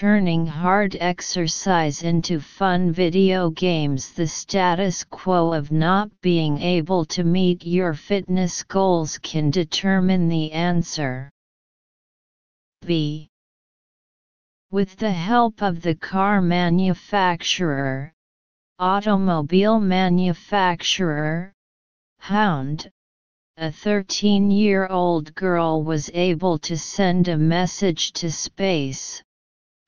turning hard exercise into fun video games the status quo of not being able to meet your fitness goals can determine the answer. B. With the help of the car manufacturer, automobile manufacturer, Hyundai, a 13 year old girl was able to send a message to space,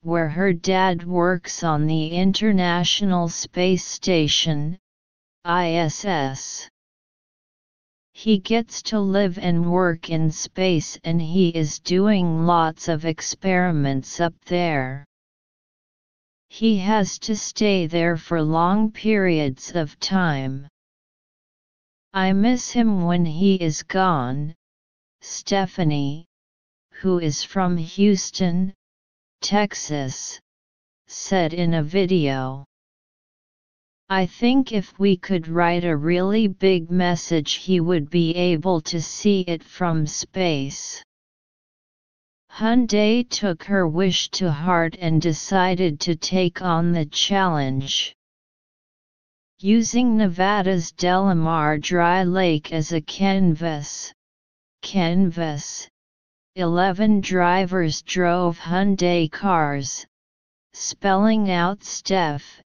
where her dad works on the International Space Station, ISS. He gets to live and work in space and he is doing lots of experiments up there. He has to stay there for long periods of time. I miss him when he is gone, Stephanie, who is from Houston, Texas, said in a video. I think if we could write a really big message he would be able to see it from space. Hyundai took her wish to heart and decided to take on the challenge. Using Nevada's Delamar Dry Lake as a canvas, canvas, 11 drivers drove Hyundai cars, spelling out Steph,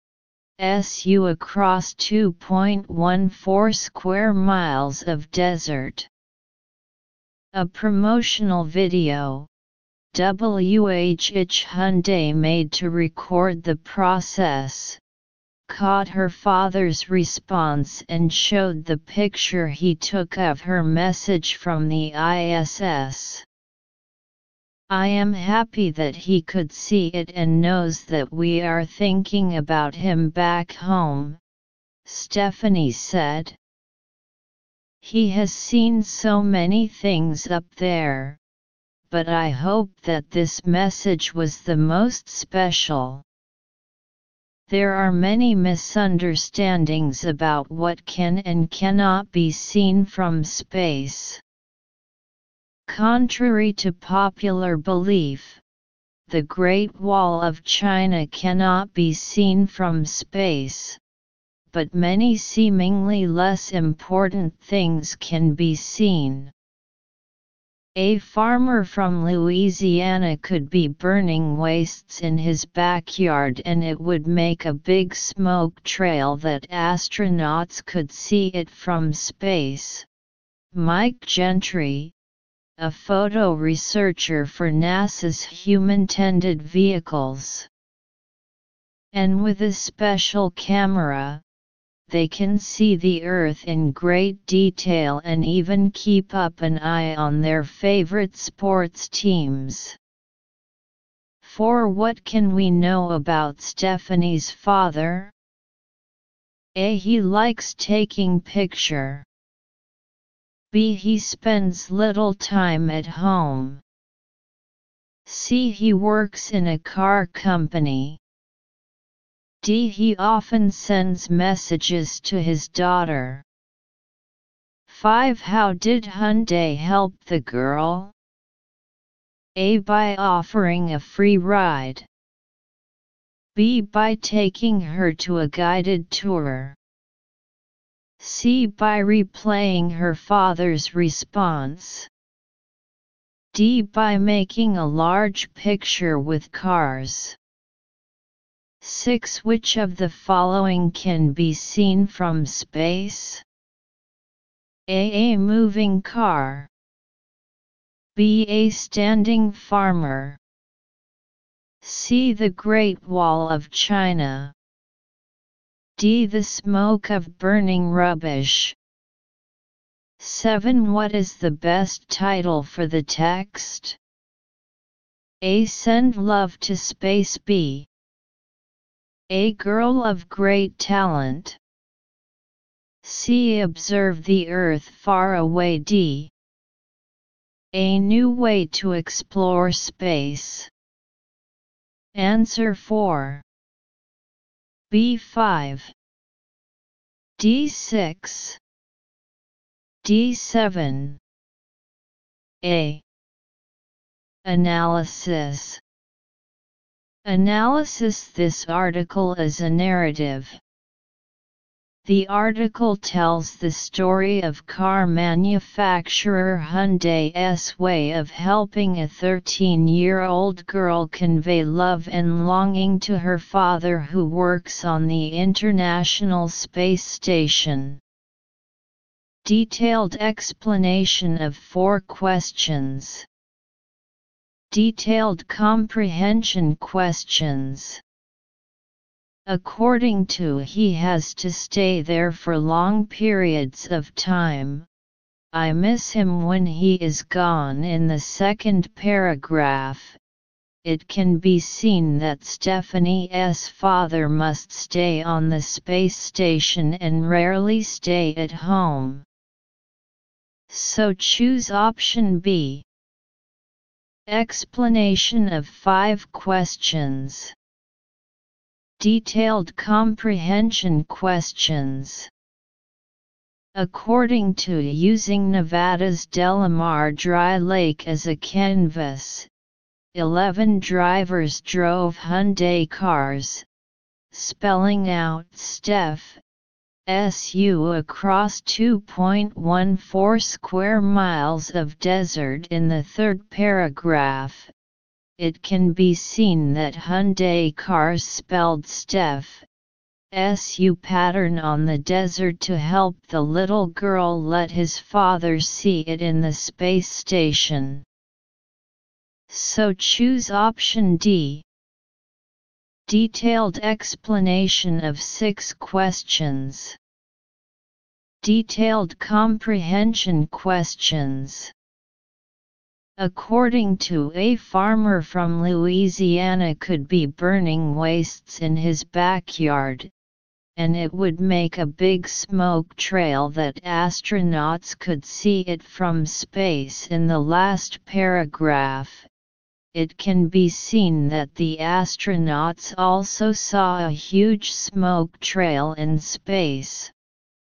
SU across 2.14 square miles of desert. A promotional video, WHH Hyundai made to record the process caught her father's response and showed the picture he took of her message from the ISS. I am happy that he could see it and knows that we are thinking about him back home, Stephanie said. He has seen so many things up there, but I hope that this message was the most special. There are many misunderstandings about what can and cannot be seen from space. Contrary to popular belief, the Great Wall of China cannot be seen from space, but many seemingly less important things can be seen. A farmer from Louisiana could be burning wastes in his backyard and it would make a big smoke trail that astronauts could see it from space. Mike Gentry, a photo researcher for NASA's Human-Tended Vehicles. And with a special camera, they can see the Earth in great detail and even keep up an eye on their favorite sports teams. For what can we know about Stephanie's father? A. He likes taking picture. B. He spends little time at home. C. He works in a car company. D. He often sends messages to his daughter. 5. How did Hyundai help the girl? A. By offering a free ride. B. By taking her to a guided tour. C. By replaying her father's response. D. By making a large picture with cars. 6. Which of the following can be seen from space? A. A moving car. B. A standing farmer. C. The Great Wall of China. D. The smoke of burning rubbish. 7. What is the best title for the text? A. Send love to space B. A girl of great talent. C. Observe the earth far away D. A new way to explore space. Answer 4. B5. D6. D7. A. Analysis Analysis This article is a narrative. The article tells the story of car manufacturer Hyundai's way of helping a 13-year-old girl convey love and longing to her father who works on the International Space Station. Detailed explanation of four questions. Detailed comprehension questions. According to he has to stay there for long periods of time. I miss him when he is gone in the second paragraph. It can be seen that Stephanie's father must stay on the space station and rarely stay at home. So choose option B. Explanation of five questions. Detailed comprehension questions. According to using Nevada's Delamar Dry Lake as a canvas, 11 drivers drove Hyundai cars, spelling out Steph, SU across 2.14 square miles of desert in the third paragraph, it can be seen that Hyundai cars spelled Steph SU pattern on the desert to help the little girl let his father see it in the space station. So choose option D. Detailed explanation of six questions. Detailed comprehension questions. According to a farmer from Louisiana could be burning wastes in his backyard, and it would make a big smoke trail that astronauts could see it from space in the last paragraph. It can be seen that the astronauts also saw a huge smoke trail in space,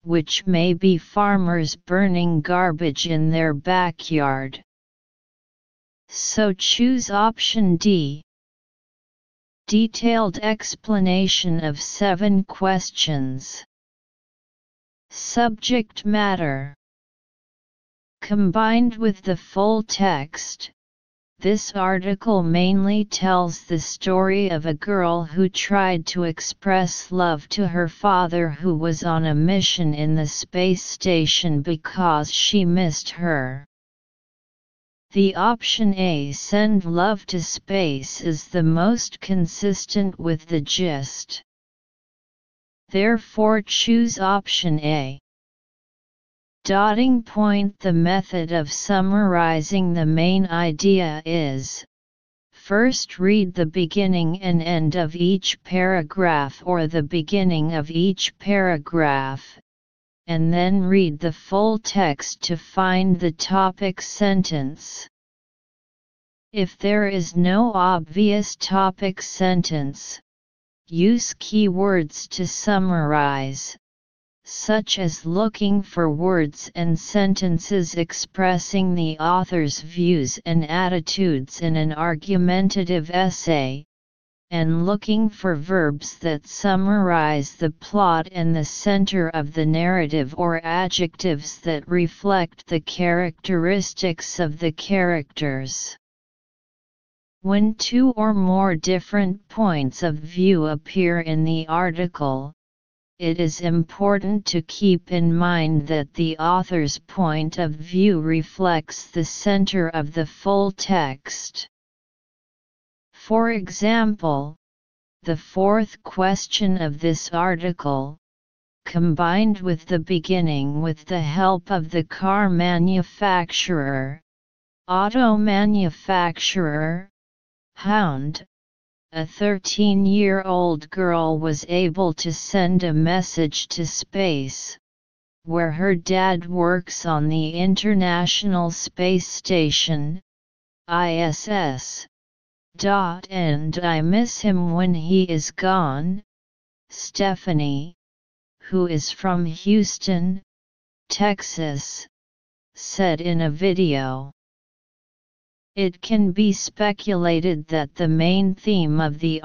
which may be farmers burning garbage in their backyard. So choose option D. Detailed explanation of seven questions. Subject matter. Combined with the full text, this article mainly tells the story of a girl who tried to express love to her father who was on a mission in the space station because she missed her. The option A send love to space is the most consistent with the gist. Therefore choose option A. Dotting point The method of summarizing the main idea is First read the beginning and end of each paragraph or the beginning of each paragraph, and then read the full text to find the topic sentence. If there is no obvious topic sentence, use keywords to summarize, such as looking for words and sentences expressing the author's views and attitudes in an argumentative essay, and looking for verbs that summarize the plot and the center of the narrative or adjectives that reflect the characteristics of the characters. When two or more different points of view appear in the article, it is important to keep in mind that the author's point of view reflects the center of the full text. For example, the fourth question of this article, combined with the beginning with the help of the car manufacturer, auto manufacturer, Hyundai, a 13-year-old girl was able to send a message to space, where her dad works on the International Space Station, ISS and I miss him when he is gone. Stephanie, who is from Houston, Texas, said in a video. It can be speculated that the main theme of the